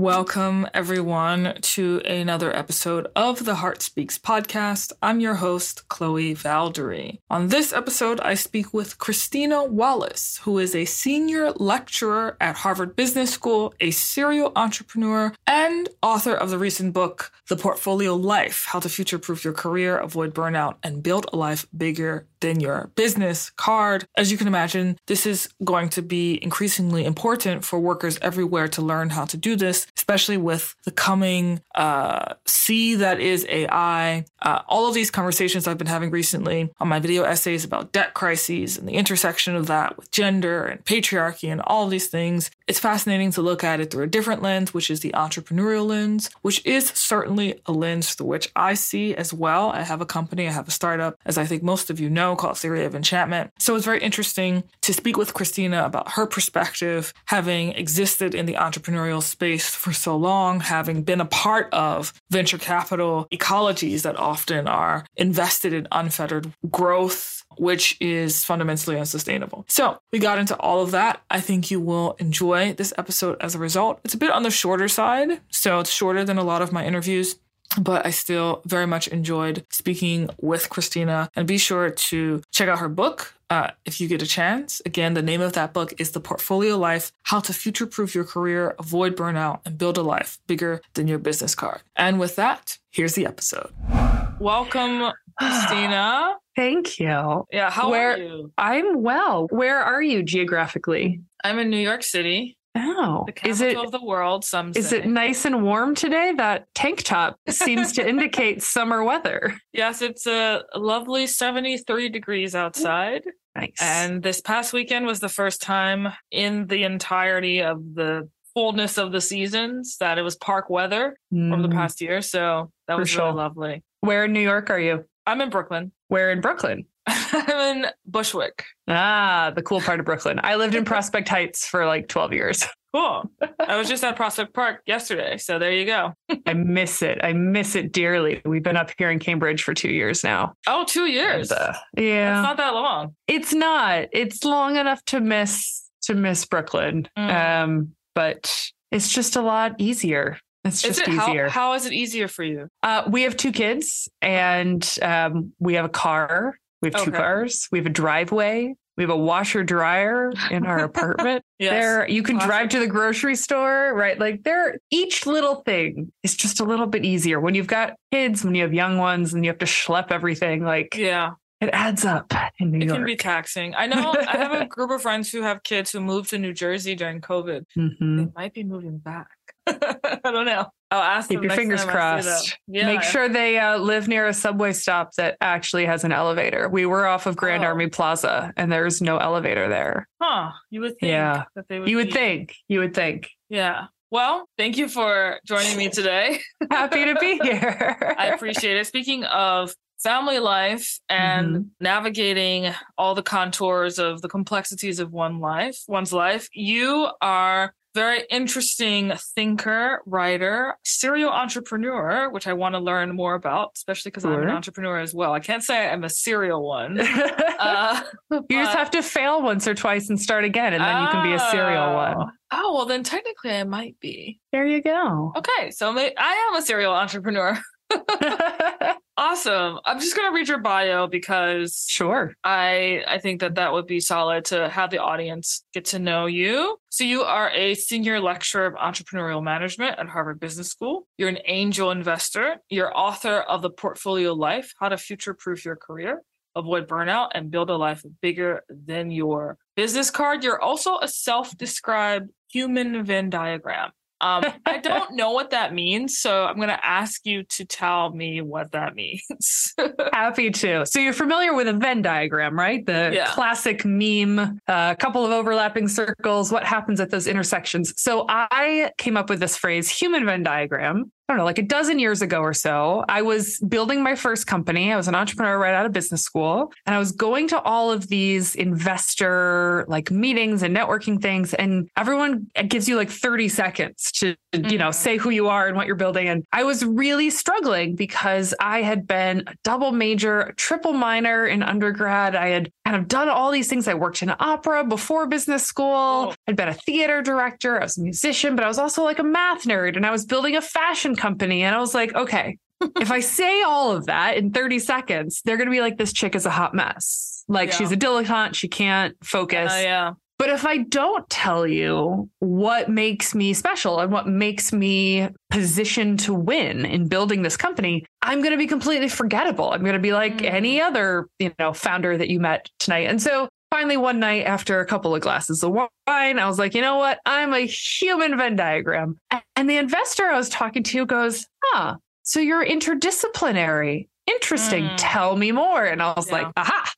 Welcome, everyone, to another episode of the Heart Speaks podcast. I'm your host, Chloe Valdary. On this episode, I speak with Christina Wallace, who is a senior lecturer at Harvard Business School, a serial entrepreneur, and author of the recent book, The Portfolio Life How to Future Proof Your Career, Avoid Burnout, and Build a Life Bigger than Your Business Card. As you can imagine, this is going to be increasingly important for workers everywhere to learn how to do this especially with the coming uh, sea that is AI. Uh, all of these conversations I've been having recently on my video essays about debt crises and the intersection of that with gender and patriarchy and all of these things. It's fascinating to look at it through a different lens, which is the entrepreneurial lens, which is certainly a lens through which I see as well. I have a company, I have a startup, as I think most of you know, called Theory of Enchantment. So it's very interesting to speak with Christina about her perspective, having existed in the entrepreneurial space for so long, having been a part of venture capital ecologies that often are invested in unfettered growth which is fundamentally unsustainable. So we got into all of that. I think you will enjoy this episode as a result. It's a bit on the shorter side, so it's shorter than a lot of my interviews but I still very much enjoyed speaking with Christina. And be sure to check out her book uh, if you get a chance. Again, the name of that book is The Portfolio Life How to Future Proof Your Career, Avoid Burnout, and Build a Life Bigger Than Your Business Card. And with that, here's the episode. Welcome, Christina. Thank you. Yeah, how Where, are you? I'm well. Where are you geographically? I'm in New York City, Oh, the capital is it of the world. Some is say. it nice and warm today? That tank top seems to indicate summer weather. Yes, it's a lovely 73 degrees outside. Nice. And this past weekend was the first time in the entirety of the fullness of the seasons that it was park weather from the Mm. past year. So that For was sure. really lovely. Where in New York are you? I'm in Brooklyn. Where in Brooklyn? I'm in Bushwick. Ah, the cool part of Brooklyn. I lived in Prospect Heights for like 12 years. Cool. I was just at Prospect Park yesterday. So there you go. I miss it. I miss it dearly. We've been up here in Cambridge for two years now. Oh, two years. And, uh, yeah. not that long. it's not. It's long enough to miss to miss Brooklyn. Mm. Um, but it's just a lot easier. It's just it easier. how, how is it easier for you? uh, we have two kids and um, we have a car. We have two Okay. cars. We have a driveway. We have a washer dryer in our apartment. Yes. There, you can Awesome. drive to the grocery store, right? Like there, each little thing is just a little bit easier when you've got kids, when you have young ones, and you have to schlep everything. Like Yeah. it adds up in New It York. It can be taxing. I know I have a group of friends who have kids who moved to New Jersey during COVID. Mhm. They might be moving back. I don't know. I'll ask Keep your fingers time I see them. crossed. Yeah. Make sure they uh, live near a subway stop that actually has an elevator. We were off of Grand Oh. Army Plaza and there's no elevator there. Huh. You would think Yeah. that they would You would be- think. You would think. Yeah. Well, thank you for joining me today. Happy to be here. I appreciate it. Speaking of family life and Mm-hmm. navigating all the contours of the complexities of one life, one's life, you are very interesting thinker, writer, serial entrepreneur, which I want to learn more about, especially because I'm an entrepreneur as well. I can't say I'm a serial one. Uh, you just have to fail once or twice and start again, and then you can be a serial Oh. one. Oh, well, then technically I might be. There you go. Okay, so I am a serial entrepreneur. Awesome. I'm just going to read your bio because sure. I I think that that would be solid to have the audience get to know you. So you are a senior lecturer of entrepreneurial management at Harvard Business School. You're an angel investor. You're author of The Portfolio Life: How to Future-Proof Your Career, Avoid Burnout, and Build a Life Bigger Than Your Business Card. You're also a self-described human Venn diagram. Um, I don't know what that means, so I'm going to ask you to tell me what that means. Happy to. So you're familiar with a Venn diagram, right? The Yeah. classic meme, a couple of overlapping circles. What happens at those intersections? So I came up with this phrase, human Venn diagram, don't know, like a dozen years ago or so, I was building my first company. I was an entrepreneur right out of business school. And I was going to all of these investor like meetings and networking things. And everyone gives you like 30 seconds to, you know, mm-hmm. say who you are and what you're building. And I was really struggling because I had been a double major, triple minor in undergrad. I had kind of done all these things. I worked in opera before business school. Oh. I'd been a theater director. I was a musician, but I was also like a math nerd and I was building a fashion company. And I was like, okay, if I say all of that in 30 seconds, they're going to be like, this chick is a hot mess. Like yeah. she's a dilettante. She can't focus. Uh, yeah. But if I don't tell you what makes me special and what makes me positioned to win in building this company, I'm going to be completely forgettable. I'm going to be like mm. any other, you know, founder that you met tonight. And so finally one night after a couple of glasses of wine, I was like, you know what? I'm a human Venn diagram. And the investor I was talking to goes, huh, so you're interdisciplinary. Interesting. Mm. Tell me more. And I was yeah. like, aha,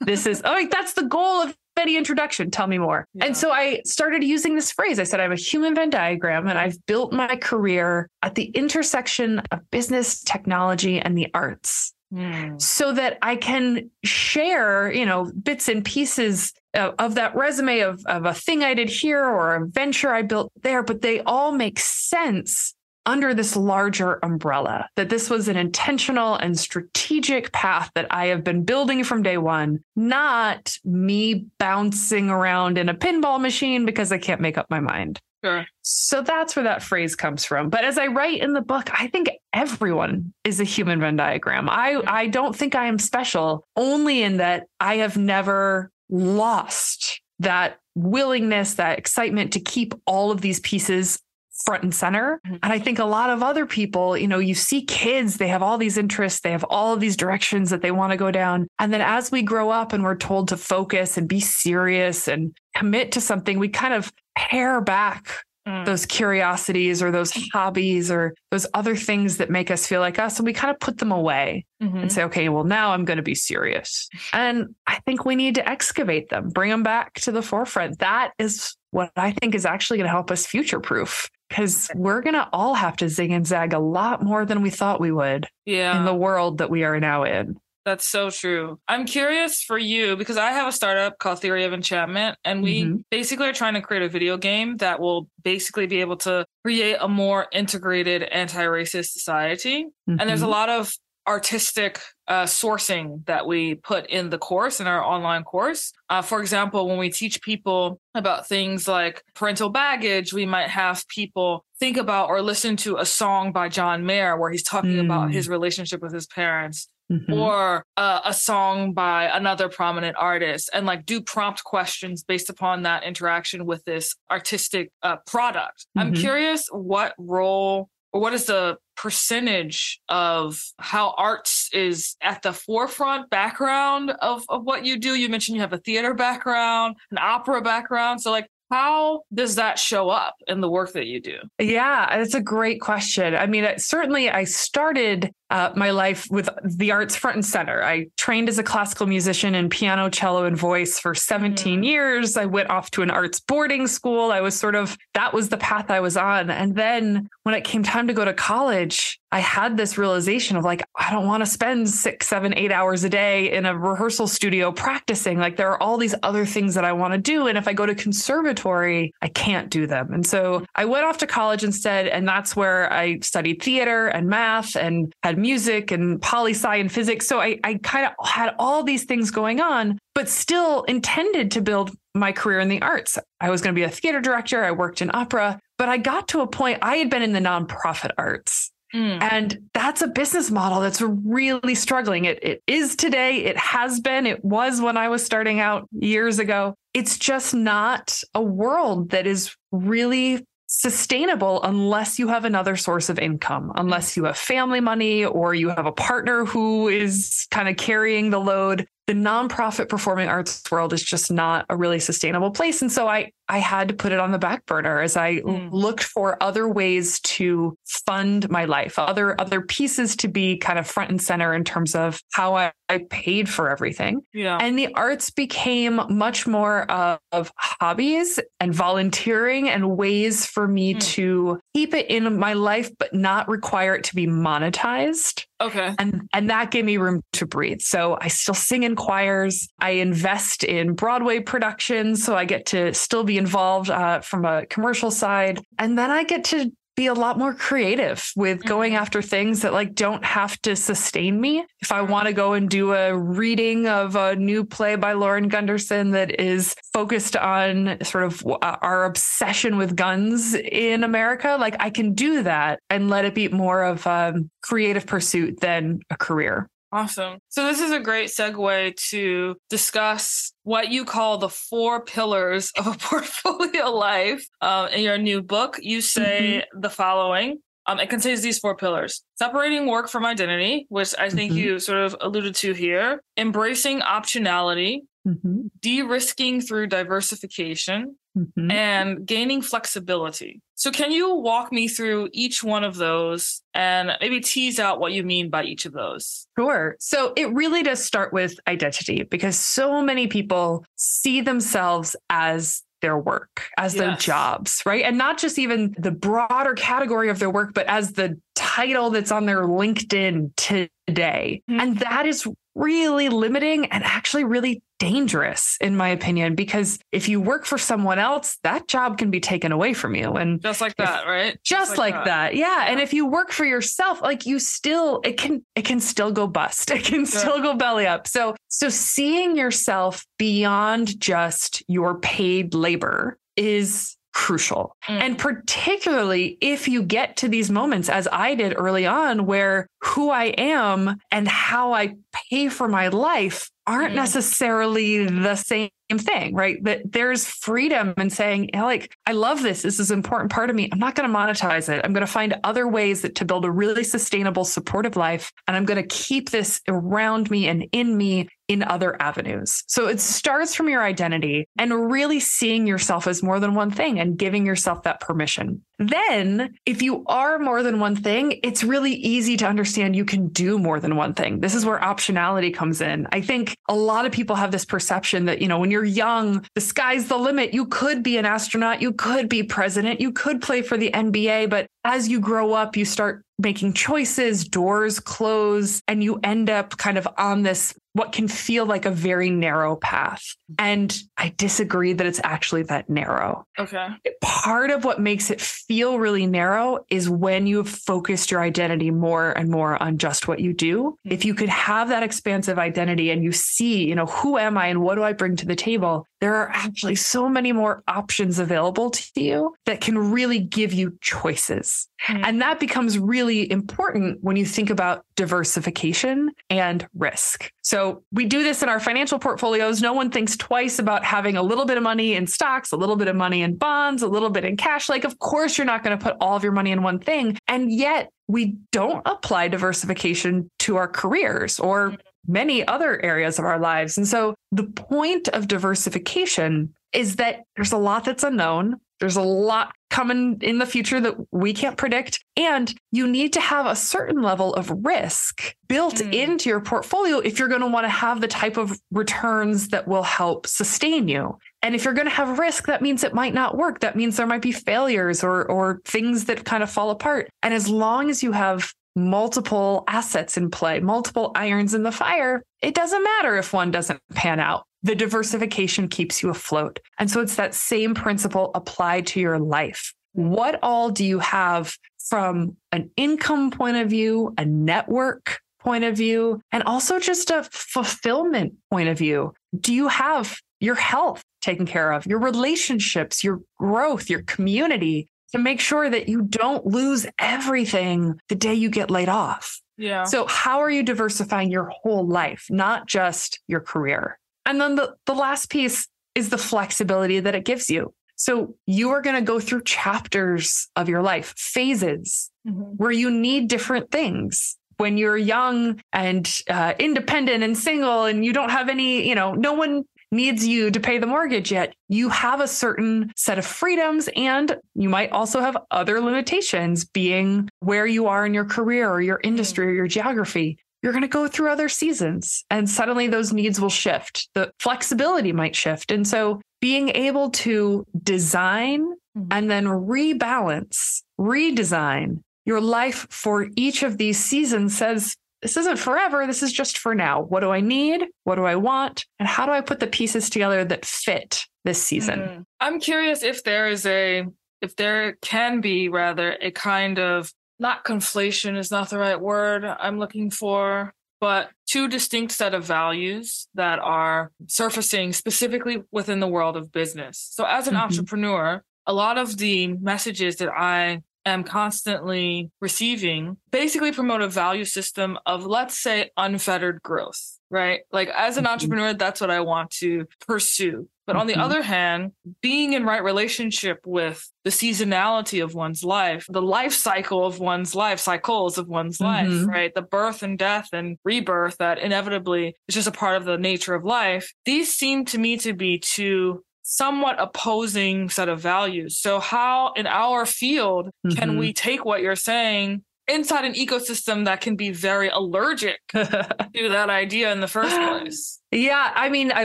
this is, oh, that's the goal of any introduction. Tell me more. Yeah. And so I started using this phrase. I said, I'm a human Venn diagram, and I've built my career at the intersection of business, technology, and the arts. Mm. So that I can share, you know, bits and pieces of, of that resume of, of a thing I did here or a venture I built there, but they all make sense under this larger umbrella, that this was an intentional and strategic path that I have been building from day one, not me bouncing around in a pinball machine because I can't make up my mind. Sure. So that's where that phrase comes from. But as I write in the book, I think everyone is a human Venn diagram. I, mm-hmm. I don't think I am special, only in that I have never lost that willingness, that excitement to keep all of these pieces front and center. Mm-hmm. And I think a lot of other people, you know, you see kids, they have all these interests, they have all of these directions that they want to go down. And then as we grow up and we're told to focus and be serious and commit to something, we kind of pare back Mm. those curiosities or those hobbies or those other things that make us feel like us. And we kind of put them away mm-hmm. and say, okay, well, now I'm going to be serious. And I think we need to excavate them, bring them back to the forefront. That is what I think is actually going to help us future proof because we're going to all have to zig and zag a lot more than we thought we would yeah. in the world that we are now in. That's so true. I'm curious for you because I have a startup called Theory of Enchantment, and we mm-hmm. basically are trying to create a video game that will basically be able to create a more integrated anti racist society. Mm-hmm. And there's a mm-hmm. lot of artistic uh, sourcing that we put in the course in our online course. Uh, for example, when we teach people about things like parental baggage, we might have people think about or listen to a song by John Mayer where he's talking mm. about his relationship with his parents mm-hmm. or uh, a song by another prominent artist and like do prompt questions based upon that interaction with this artistic uh, product. Mm-hmm. I'm curious what role what is the percentage of how arts is at the forefront background of, of what you do? You mentioned you have a theater background, an opera background. So like how does that show up in the work that you do? Yeah, it's a great question. I mean, certainly I started uh, my life with the arts front and center. I trained as a classical musician in piano, cello, and voice for 17 mm. years. I went off to an arts boarding school. I was sort of, that was the path I was on. And then when it came time to go to college, I had this realization of like, I don't want to spend six, seven, eight hours a day in a rehearsal studio practicing. Like, there are all these other things that I want to do. And if I go to conservatory, I can't do them. And so I went off to college instead. And that's where I studied theater and math and had music and poli sci and physics. So I, I kind of had all these things going on, but still intended to build my career in the arts. I was going to be a theater director. I worked in opera, but I got to a point, I had been in the nonprofit arts. Mm. And that's a business model that's really struggling. It, it is today. It has been. It was when I was starting out years ago. It's just not a world that is really sustainable unless you have another source of income, unless you have family money or you have a partner who is kind of carrying the load. The nonprofit performing arts world is just not a really sustainable place. And so I I had to put it on the back burner as I mm. looked for other ways to fund my life, other other pieces to be kind of front and center in terms of how I, I paid for everything. Yeah. And the arts became much more of, of hobbies and volunteering and ways for me mm. to keep it in my life but not require it to be monetized. Okay. And and that gave me room to breathe. So I still sing in choirs. I invest in Broadway productions, so I get to still be involved uh, from a commercial side, and then I get to be a lot more creative with going mm-hmm. after things that like don't have to sustain me. If I want to go and do a reading of a new play by Lauren Gunderson that is focused on sort of uh, our obsession with guns in America, like I can do that and let it be more of a creative pursuit than a career. Awesome. So, this is a great segue to discuss what you call the four pillars of a portfolio life. Um, in your new book, you say mm-hmm. the following um, it contains these four pillars separating work from identity, which I think mm-hmm. you sort of alluded to here, embracing optionality, mm-hmm. de risking through diversification, mm-hmm. and gaining flexibility. So, can you walk me through each one of those and maybe tease out what you mean by each of those? Sure. So, it really does start with identity because so many people see themselves as their work, as yes. their jobs, right? And not just even the broader category of their work, but as the title that's on their LinkedIn today. Mm-hmm. And that is really limiting and actually really dangerous in my opinion because if you work for someone else that job can be taken away from you and just like that if, right just, just like, like that. that. Yeah. yeah and if you work for yourself like you still it can it can still go bust it can yeah. still go belly up so so seeing yourself beyond just your paid labor is crucial. Mm. And particularly if you get to these moments, as I did early on, where who I am and how I pay for my life aren't mm. necessarily the same thing, right? That there's freedom in saying, like, I love this. This is an important part of me. I'm not going to monetize it. I'm going to find other ways that to build a really sustainable, supportive life. And I'm going to keep this around me and in me in other avenues. So it starts from your identity and really seeing yourself as more than one thing and giving yourself that permission. Then, if you are more than one thing, it's really easy to understand you can do more than one thing. This is where optionality comes in. I think a lot of people have this perception that, you know, when you're young, the sky's the limit. You could be an astronaut, you could be president, you could play for the NBA, but as you grow up, you start making choices, doors close, and you end up kind of on this what can feel like a very narrow path. And I disagree that it's actually that narrow. Okay. Part of what makes it feel really narrow is when you have focused your identity more and more on just what you do. Mm-hmm. If you could have that expansive identity and you see, you know, who am I and what do I bring to the table? There are actually so many more options available to you that can really give you choices. Mm-hmm. And that becomes really important when you think about diversification and risk. So we do this in our financial portfolios. No one thinks twice about having a little bit of money in stocks, a little bit of money in bonds, a little bit in cash. Like, of course, you're not going to put all of your money in one thing. And yet, we don't apply diversification to our careers or many other areas of our lives. And so the point of diversification is that there's a lot that's unknown. There's a lot coming in the future that we can't predict. And you need to have a certain level of risk built mm. into your portfolio if you're going to want to have the type of returns that will help sustain you. And if you're going to have risk, that means it might not work. That means there might be failures or, or things that kind of fall apart. And as long as you have multiple assets in play, multiple irons in the fire, it doesn't matter if one doesn't pan out the diversification keeps you afloat. And so it's that same principle applied to your life. What all do you have from an income point of view, a network point of view, and also just a fulfillment point of view? Do you have your health taken care of, your relationships, your growth, your community to make sure that you don't lose everything the day you get laid off? Yeah. So, how are you diversifying your whole life, not just your career? And then the, the last piece is the flexibility that it gives you. So you are going to go through chapters of your life, phases mm-hmm. where you need different things. When you're young and uh, independent and single, and you don't have any, you know, no one needs you to pay the mortgage yet. You have a certain set of freedoms and you might also have other limitations being where you are in your career or your industry or your geography. You're going to go through other seasons and suddenly those needs will shift. The flexibility might shift. And so being able to design mm-hmm. and then rebalance, redesign your life for each of these seasons says, this isn't forever. This is just for now. What do I need? What do I want? And how do I put the pieces together that fit this season? Mm. I'm curious if there is a, if there can be rather a kind of, not conflation is not the right word I'm looking for, but two distinct set of values that are surfacing specifically within the world of business. So as an mm-hmm. entrepreneur, a lot of the messages that I am constantly receiving basically promote a value system of, let's say, unfettered growth, right? Like as an mm-hmm. entrepreneur, that's what I want to pursue. But on the mm-hmm. other hand, being in right relationship with the seasonality of one's life, the life cycle of one's life, cycles of one's mm-hmm. life, right? The birth and death and rebirth that inevitably is just a part of the nature of life. These seem to me to be two somewhat opposing set of values. So, how in our field mm-hmm. can we take what you're saying inside an ecosystem that can be very allergic to that idea in the first place? Yeah, I mean, I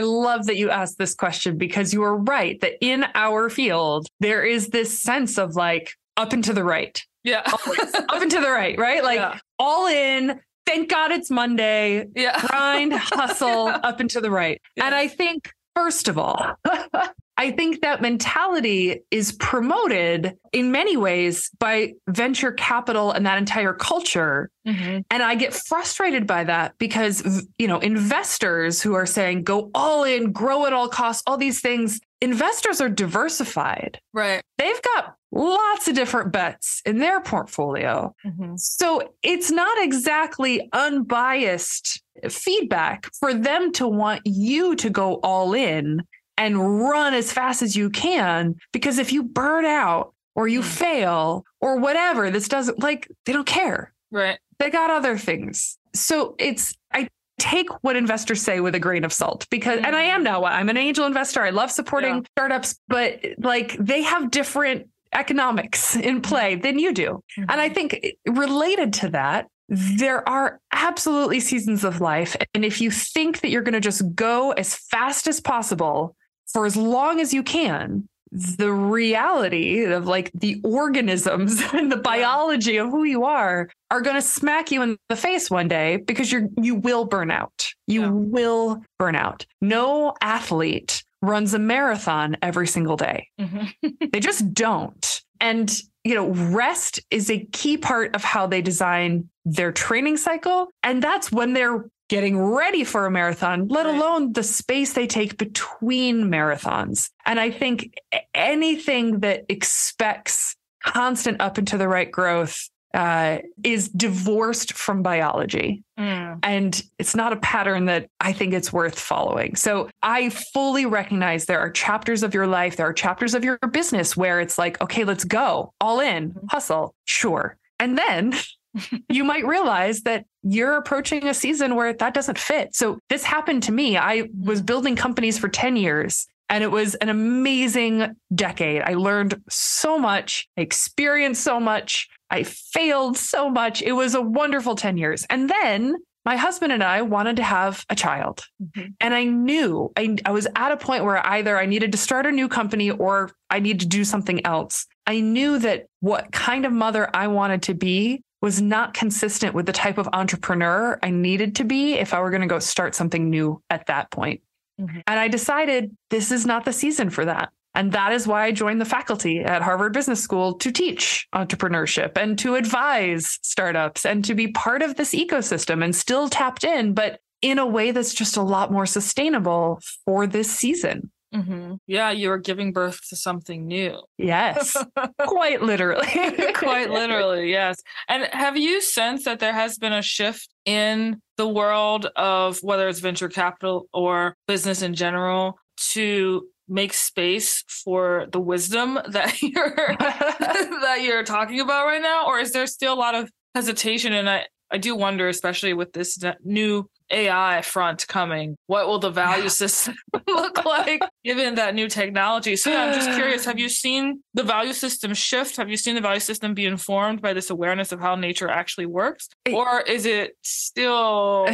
love that you asked this question because you are right that in our field, there is this sense of like up and to the right. Yeah. up and to the right, right? Like yeah. all in. Thank God it's Monday. Yeah. Grind, hustle, up and to the right. Yeah. And I think First of all, I think that mentality is promoted in many ways by venture capital and that entire culture. Mm-hmm. And I get frustrated by that because, you know, investors who are saying go all in, grow at all costs, all these things, investors are diversified. Right. They've got lots of different bets in their portfolio. Mm-hmm. So it's not exactly unbiased feedback for them to want you to go all in and run as fast as you can. Because if you burn out or you mm. fail or whatever, this doesn't like, they don't care. Right. They got other things. So it's, I take what investors say with a grain of salt because, mm. and I am mm. now, I'm an angel investor. I love supporting yeah. startups, but like they have different economics in play than you do. Mm-hmm. And I think related to that, there are absolutely seasons of life. And if you think that you're going to just go as fast as possible for as long as you can, the reality of like the organisms and the biology of who you are are going to smack you in the face one day because you're you will burn out. You yeah. will burn out. No athlete runs a marathon every single day. Mm-hmm. they just don't. And you know, rest is a key part of how they design their training cycle. And that's when they're getting ready for a marathon, let alone the space they take between marathons. And I think anything that expects constant up and to the right growth uh, is divorced from biology. Mm. And it's not a pattern that I think it's worth following. So I fully recognize there are chapters of your life, there are chapters of your business where it's like, okay, let's go all in, mm-hmm. hustle, sure. And then you might realize that you're approaching a season where that doesn't fit. So this happened to me. I was mm. building companies for 10 years and it was an amazing decade. I learned so much, I experienced so much, I failed so much. It was a wonderful 10 years. And then my husband and I wanted to have a child. Mm-hmm. And I knew I, I was at a point where either I needed to start a new company or I need to do something else. I knew that what kind of mother I wanted to be was not consistent with the type of entrepreneur I needed to be if I were going to go start something new at that point. Mm-hmm. And I decided this is not the season for that. And that is why I joined the faculty at Harvard Business School to teach entrepreneurship and to advise startups and to be part of this ecosystem and still tapped in, but in a way that's just a lot more sustainable for this season. Mm-hmm. Yeah, you are giving birth to something new. Yes, quite literally. quite literally, yes. And have you sensed that there has been a shift in the world of whether it's venture capital or business in general to make space for the wisdom that you're that you're talking about right now or is there still a lot of hesitation and i i do wonder especially with this new AI front coming? What will the value system look like given that new technology? So yeah, I'm just curious. Have you seen the value system shift? Have you seen the value system be informed by this awareness of how nature actually works, or is it still? still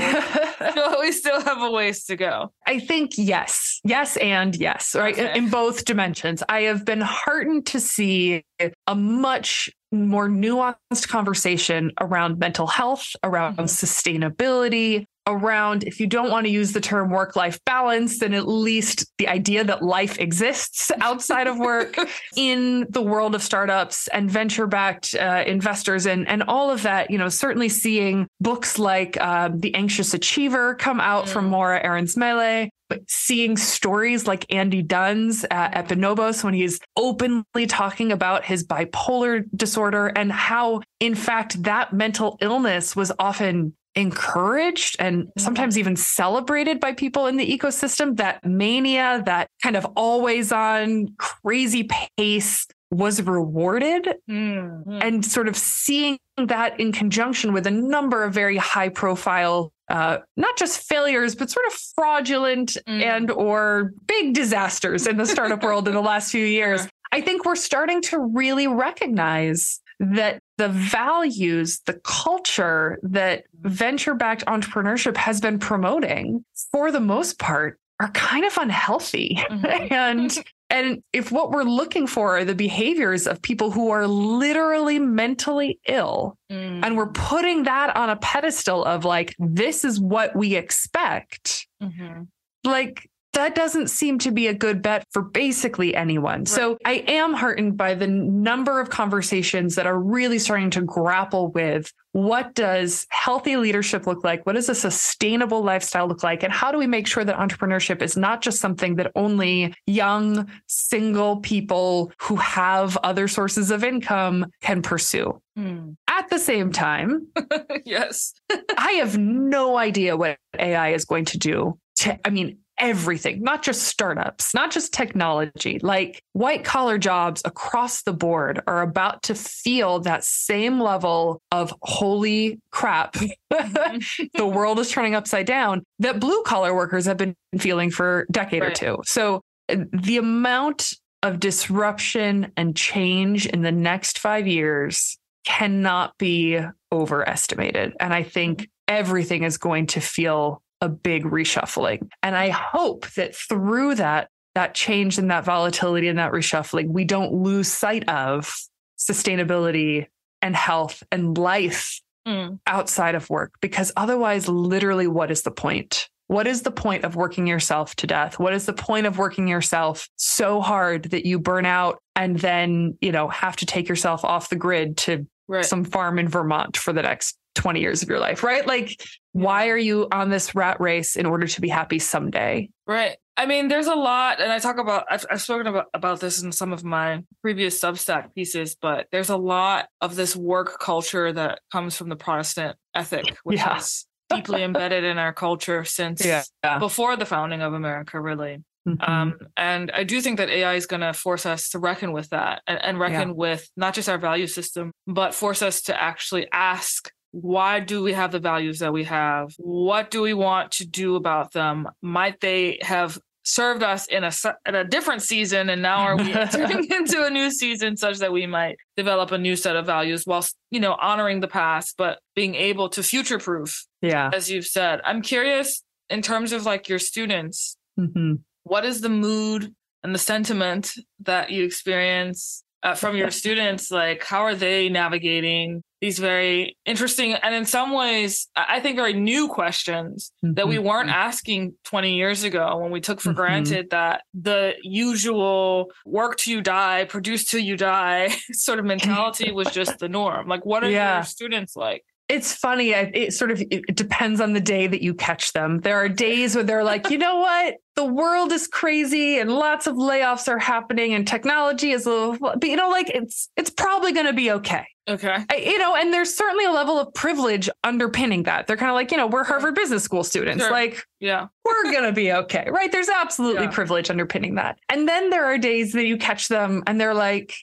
we still have a ways to go. I think yes, yes, and yes, right okay. in both dimensions. I have been heartened to see a much more nuanced conversation around mental health, around mm-hmm. sustainability, around if you don't want to use the term work life balance, then at least the idea that life exists outside of work in the world of startups and venture backed uh, investors and, and all of that. You know, certainly seeing books like uh, The Anxious Achiever come out mm. from Morra Aarons-Mele, but seeing stories like Andy Dunn's at Bonobos when he's openly talking about his bipolar disorder and how, in fact, that mental illness was often encouraged and mm-hmm. sometimes even celebrated by people in the ecosystem. That mania, that kind of always on crazy pace was rewarded mm-hmm. and sort of seeing that in conjunction with a number of very high profile uh, not just failures but sort of fraudulent mm. and or big disasters in the startup world in the last few years i think we're starting to really recognize that the values, the culture that venture backed entrepreneurship has been promoting, for the most part, are kind of unhealthy. Mm-hmm. and and if what we're looking for are the behaviors of people who are literally mentally ill, mm. and we're putting that on a pedestal of like, this is what we expect, mm-hmm. like that doesn't seem to be a good bet for basically anyone. Right. So I am heartened by the number of conversations that are really starting to grapple with what does healthy leadership look like? What does a sustainable lifestyle look like? And how do we make sure that entrepreneurship is not just something that only young, single people who have other sources of income can pursue? Hmm. At the same time, yes, I have no idea what AI is going to do. To, I mean, everything, not just startups, not just technology, like white collar jobs across the board are about to feel that same level of holy crap. the world is turning upside down that blue collar workers have been feeling for a decade right. or two. So uh, the amount of disruption and change in the next five years cannot be overestimated. And I think everything is going to feel a big reshuffling. And I hope that through that, that change and that volatility and that reshuffling, we don't lose sight of sustainability and health and life mm. outside of work. Because otherwise, literally, what is the point? What is the point of working yourself to death? What is the point of working yourself so hard that you burn out and then, you know, have to take yourself off the grid to right. some farm in Vermont for the next 20 years of your life, right? Like, why are you on this rat race in order to be happy someday? Right. I mean, there's a lot, and I talk about, I've, I've spoken about, about this in some of my previous Substack pieces, but there's a lot of this work culture that comes from the Protestant ethic, which yeah. is deeply embedded in our culture since yeah. before the founding of America, really. Mm-hmm. Um, and I do think that AI is going to force us to reckon with that and, and reckon yeah. with not just our value system, but force us to actually ask why do we have the values that we have? What do we want to do about them? Might they have served us in a in a different season and now are we entering into a new season such that we might develop a new set of values whilst you know honoring the past but being able to future proof yeah as you've said i'm curious in terms of like your students mm-hmm. what is the mood and the sentiment that you experience uh, from your students like how are they navigating these very interesting and in some ways i think very new questions mm-hmm. that we mm-hmm. weren't asking 20 years ago when we took for mm-hmm. granted that the usual work till you die produce till you die sort of mentality was just the norm like what are yeah. your students like it's funny. It sort of it depends on the day that you catch them. There are days where they're like, you know what? The world is crazy and lots of layoffs are happening and technology is a little, but you know, like it's, it's probably going to be okay. Okay. I, you know, and there's certainly a level of privilege underpinning that. They're kind of like, you know, we're Harvard Business School students. Sure. Like, yeah, we're going to be okay. Right. There's absolutely yeah. privilege underpinning that. And then there are days that you catch them and they're like,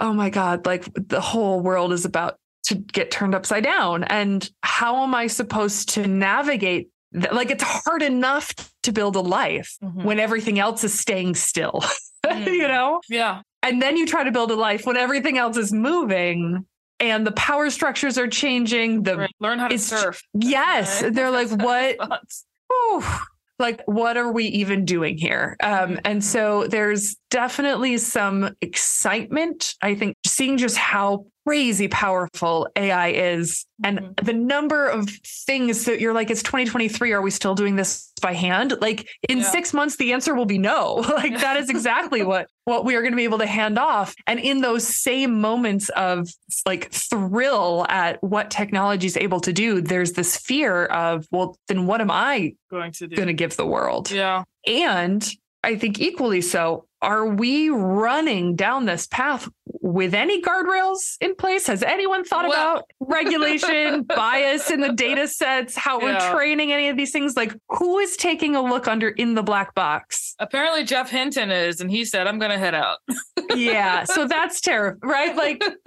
oh my God, like the whole world is about to get turned upside down. And how am I supposed to navigate like it's hard enough to build a life Mhm. when everything else is staying still, Mm. you know? Yeah. And then you try to build a life when everything else is moving and the power structures are changing. The Right. Learn how to surf. yes, Right? they're like, what? Whew. like what are we even doing here um, and so there's definitely some excitement i think seeing just how crazy powerful ai is and Mhm. the number of things that you're like it's 2023 are we still doing this by hand like in Yeah. 6 months the answer will be no like that is exactly what what we are going to be able to hand off and in those same moments of like thrill at what technology is able to do there's this fear of well then what am i Going to do. going to give the world. Yeah. And I think equally so, are we running down this path with any guardrails in place? Has anyone thought Well- about regulation, bias in the data sets, how Yeah. we're training any of these things? Like, who is taking a look under in the black box? Apparently Geoff Hinton is, and he said, I'm going to head out. Yeah. So that's terrible, right? Like,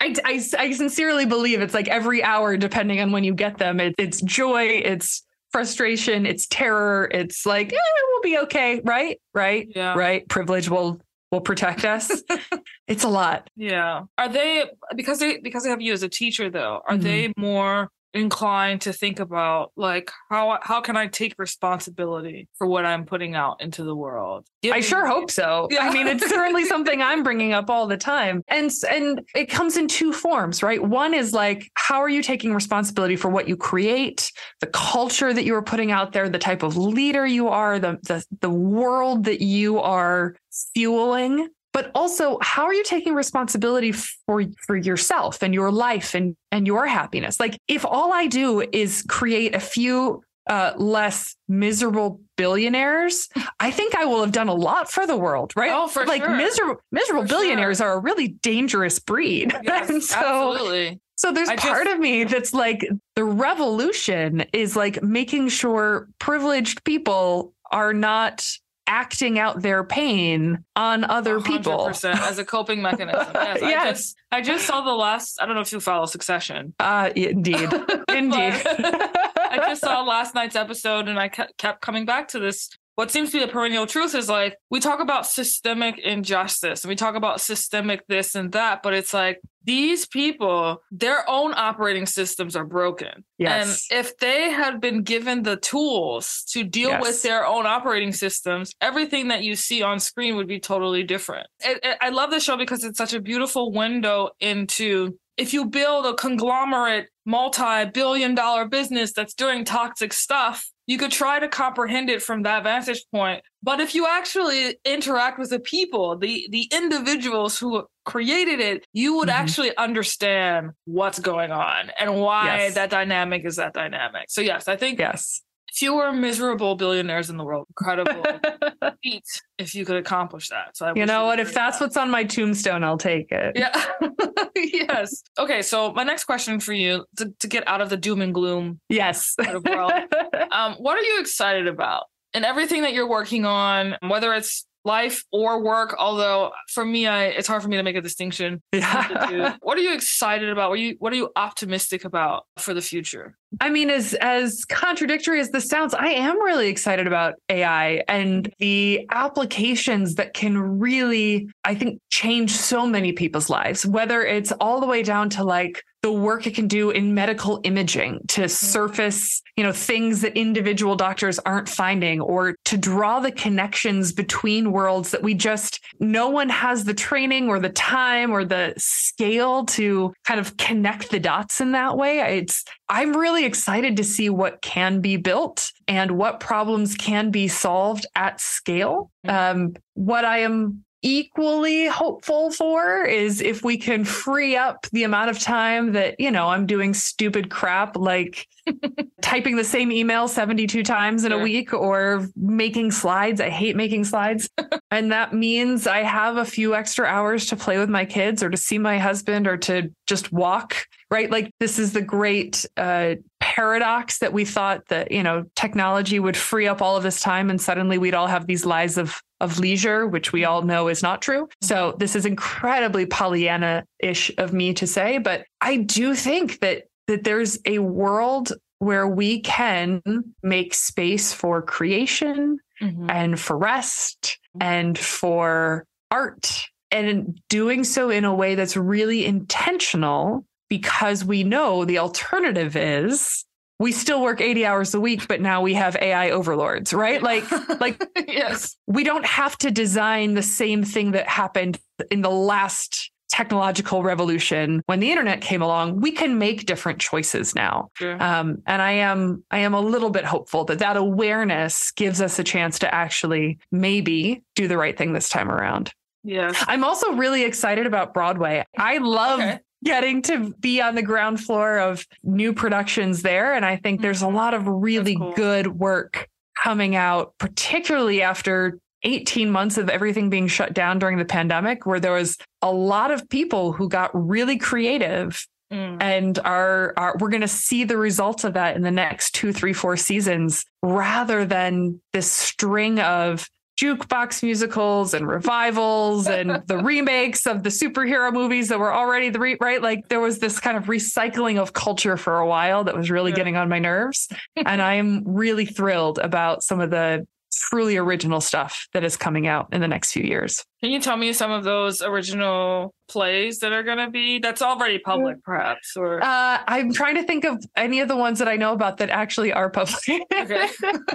I, I, I sincerely believe it's like every hour, depending on when you get them, it, it's joy, it's frustration, it's terror. It's like, eh, we'll be okay. Right. Right. Yeah. Right. Privilege will will protect us. it's a lot. Yeah. Are they because they because they have you as a teacher though, are Mhm. they more inclined to think about like how how can I take responsibility for what I'm putting out into the world? Yeah. I sure hope so. Yeah. I mean, it's certainly something I'm bringing up all the time. And and it comes in two forms, right? One is like how are you taking responsibility for what you create, the culture that you are putting out there, the type of leader you are, the the the world that you are fueling, but also how are you taking responsibility for for yourself and your life and and your happiness? Like if all I do is create a few uh, less miserable billionaires, I think I will have done a lot for the world, right? Oh, for like sure. miserable miserable For billionaires sure. are a really dangerous breed. Yes, and so absolutely. so there's I part just- of me that's like the revolution is like making sure privileged people are not acting out their pain on other people. 100% as a coping mechanism. Yes. I just I just saw the last I don't know if you follow Succession. Uh, indeed. Indeed. I just saw last night's episode and I kept, kept coming back to this. What seems to be a perennial truth is like we talk about systemic injustice and we talk about systemic this and that, but it's like these people, their own operating systems are broken. yes. And if they had been given the tools to deal Yes. with their own operating systems, everything that you see on screen would be totally different. It, it- I love the show because it's such a beautiful window into if you build a conglomerate, multi billion dollar business that's doing toxic stuff, you could try to comprehend it from that vantage point. But if you actually interact with the people, the, the individuals who created it, you would Mhm. actually understand what's going on and why Yes. that dynamic is that dynamic. So, yes, I think yes. fewer miserable billionaires in the world. Incredible feat if you could accomplish that. So I you know what? If that's that. what's on my tombstone, I'll take it. Yeah. yes. Okay. So my next question for you to, to get out of the doom and gloom, Yes. World. um, what are you excited about and everything that you're working on, whether it's life or work? Although for me, I, it's hard for me to make a distinction. between the two. yeah. what are you excited about? What are you What are you optimistic about for the future? I mean, as as contradictory as this sounds, I am really excited about AI and the applications that can really, I think, change so many people's lives. Whether it's all the way down to like the work it can do in medical imaging to surface, you know, things that individual doctors aren't finding, or to draw the connections between worlds that we just no one has the training or the time or the scale to kind of connect the dots in that way. It's I'm really excited to see what can be built and what problems can be solved at scale. Um, what I am equally hopeful for is if we can free up the amount of time that, you know, I'm doing stupid crap like typing the same email 72 times in a week or making slides. I hate making slides. and that means I have a few extra hours to play with my kids or to see my husband or to just walk right like this is the great uh, paradox that we thought that you know technology would free up all of this time and suddenly we'd all have these lives of of leisure which we all know is not true so this is incredibly pollyanna-ish of me to say but i do think that that there's a world where we can make space for creation Mhm. and for rest and for art and doing so in a way that's really intentional because we know the alternative is we still work 80 hours a week but now we have AI overlords right like like yes. we don't have to design the same thing that happened in the last technological revolution when the internet came along we can make different choices now Sure. um, and i am i am a little bit hopeful that that awareness gives us a chance to actually maybe do the right thing this time around yes. i'm also really excited about broadway i love Okay. Getting to be on the ground floor of new productions there and i think there's a lot of really cool. good work coming out particularly after 18 months of everything being shut down during the pandemic where there was a lot of people who got really creative Mm. and are, are we're going to see the results of that in the next two three four seasons rather than this string of jukebox musicals and revivals and the remakes of the superhero movies that were already the re- right? Like there was this kind of recycling of culture for a while that was really Yeah. getting on my nerves. And i am really thrilled about some of the truly original stuff that is coming out in the next few years Can you tell me some of those original plays that are going to be? That's already public, perhaps, or Uh, I'm trying to think of any of the ones that I know about that actually are public. Okay.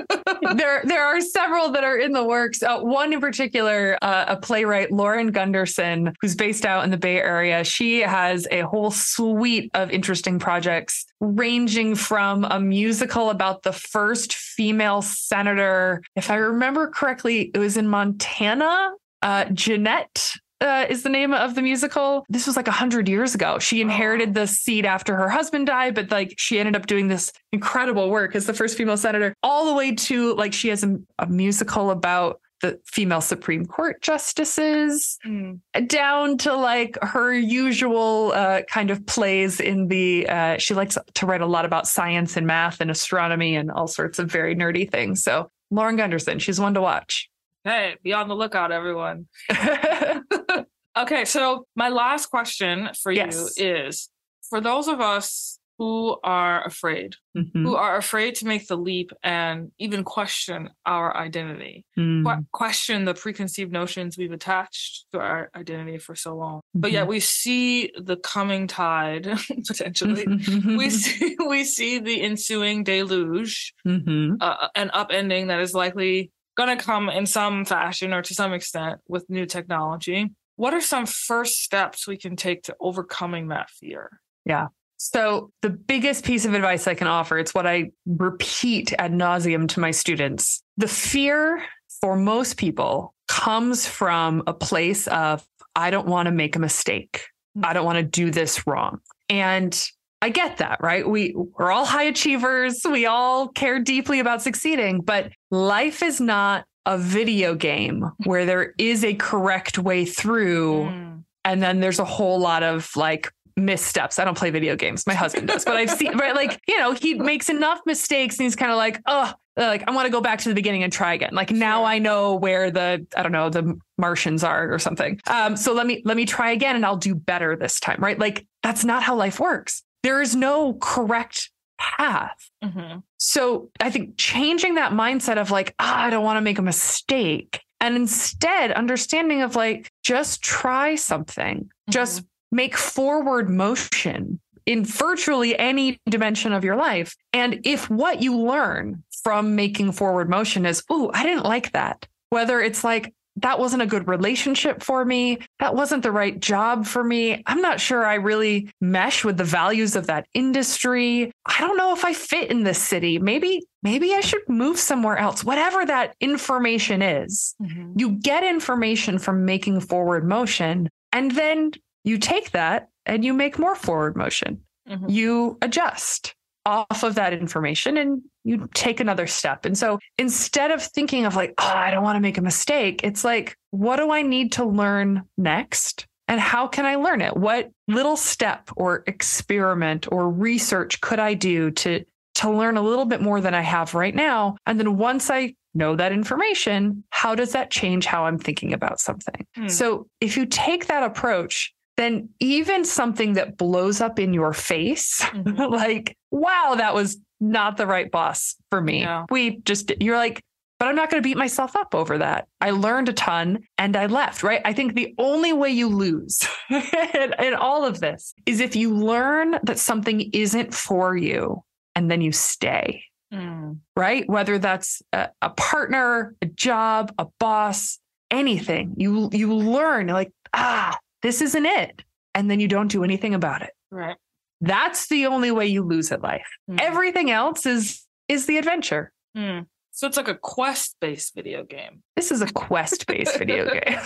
there, there are several that are in the works. Uh, one in particular, uh, a playwright, Lauren Gunderson, who's based out in the Bay Area. She has a whole suite of interesting projects, ranging from a musical about the first female senator. If I remember correctly, it was in Montana. Uh, Jeannette uh, is the name of the musical. This was like a hundred years ago. She inherited the seat after her husband died, but like she ended up doing this incredible work as the first female senator, all the way to like she has a, a musical about the female Supreme Court justices, Mm. down to like her usual uh, kind of plays in the. Uh, she likes to write a lot about science and math and astronomy and all sorts of very nerdy things. So Lauren Gunderson, she's one to watch. Hey, be on the lookout, everyone. Okay, so my last question for Yes. you is for those of us who are afraid, Mhm. who are afraid to make the leap and even question our identity, Mm. que- question the preconceived notions we've attached to our identity for so long. But yet Mhm. we see the coming tide potentially. we see we see the ensuing deluge, Mhm. uh, an upending that is likely going to come in some fashion or to some extent with new technology. What are some first steps we can take to overcoming that fear? Yeah. So the biggest piece of advice I can offer, it's what I repeat ad nauseum to my students. The fear for most people comes from a place of, I don't want to make a mistake. I don't want to do this wrong. And I get that, right? We we're all high achievers. We all care deeply about succeeding, but life is not a video game where there is a correct way through Mm. and then there's a whole lot of like missteps. I don't play video games. My husband does, but I've seen right like you know he makes enough mistakes and he's kind of like oh like I want to go back to the beginning and try again. Like now I know where the I don't know the Martians are or something. Um, so let me let me try again and I'll do better this time. Right? Like that's not how life works. There is no correct path. Mhm. So I think changing that mindset of like, ah, I don't want to make a mistake. And instead understanding of like, just try something, just make forward motion in virtually any dimension of your life. And if what you learn from making forward motion is, ooh, I didn't like that, whether it's like, that wasn't a good relationship for me. That wasn't the right job for me. I'm not sure I really mesh with the values of that industry. I don't know if I fit in this city. Maybe, maybe I should move somewhere else. Whatever that information is, Mhm. you get information from making forward motion, and then you take that and you make more forward motion. Mhm. You adjust off of that information and you take another step. And so instead of thinking of like, oh, I don't want to make a mistake, it's like, what do I need to learn next? And how can I learn it? What little step or experiment or research could I do to to learn a little bit more than I have right now? And then once I know that information, how does that change how I'm thinking about something? Hmm. So if you take that approach, then even something that blows up in your face, Mhm. like, wow, that was not the right boss for me. Yeah. We just, you're like, but I'm not going to beat myself up over that. I learned a ton and I left, right? I think the only way you lose in, in all of this is if you learn that something isn't for you and then you stay, Mm. right? Whether that's a, a partner, a job, a boss, anything, you you learn like, ah, this isn't it. And then you don't do anything about it. Right. That's the only way you lose at life. Mm. Everything else is is the adventure. Mm. So it's like a quest based video game. This is a quest based video game,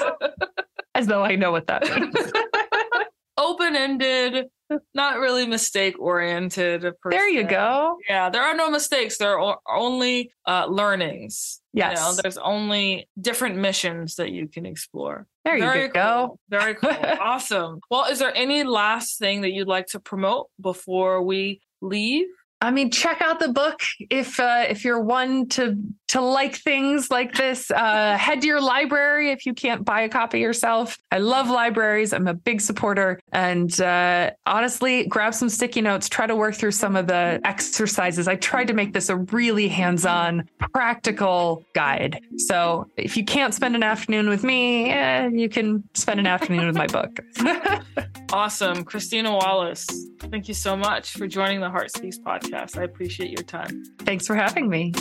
as though I know what that means. Open ended, not really mistake oriented. There you go. Yeah, there are no mistakes. There are only uh, learnings. Yes. You know, there's only different missions that you can explore. There you Very go. Very cool. awesome. Well, is there any last thing that you'd like to promote before we leave? I mean, check out the book if uh, if you're one to to like things like this. Uh, head to your library if you can't buy a copy yourself. I love libraries. I'm a big supporter, and uh, honestly, grab some sticky notes. Try to work through some of the exercises. I tried to make this a really hands-on, practical guide. So if you can't spend an afternoon with me, eh, you can spend an afternoon with my book. Awesome. Christina Wallace, thank you so much for joining the Heart Speaks podcast. I appreciate your time. Thanks for having me.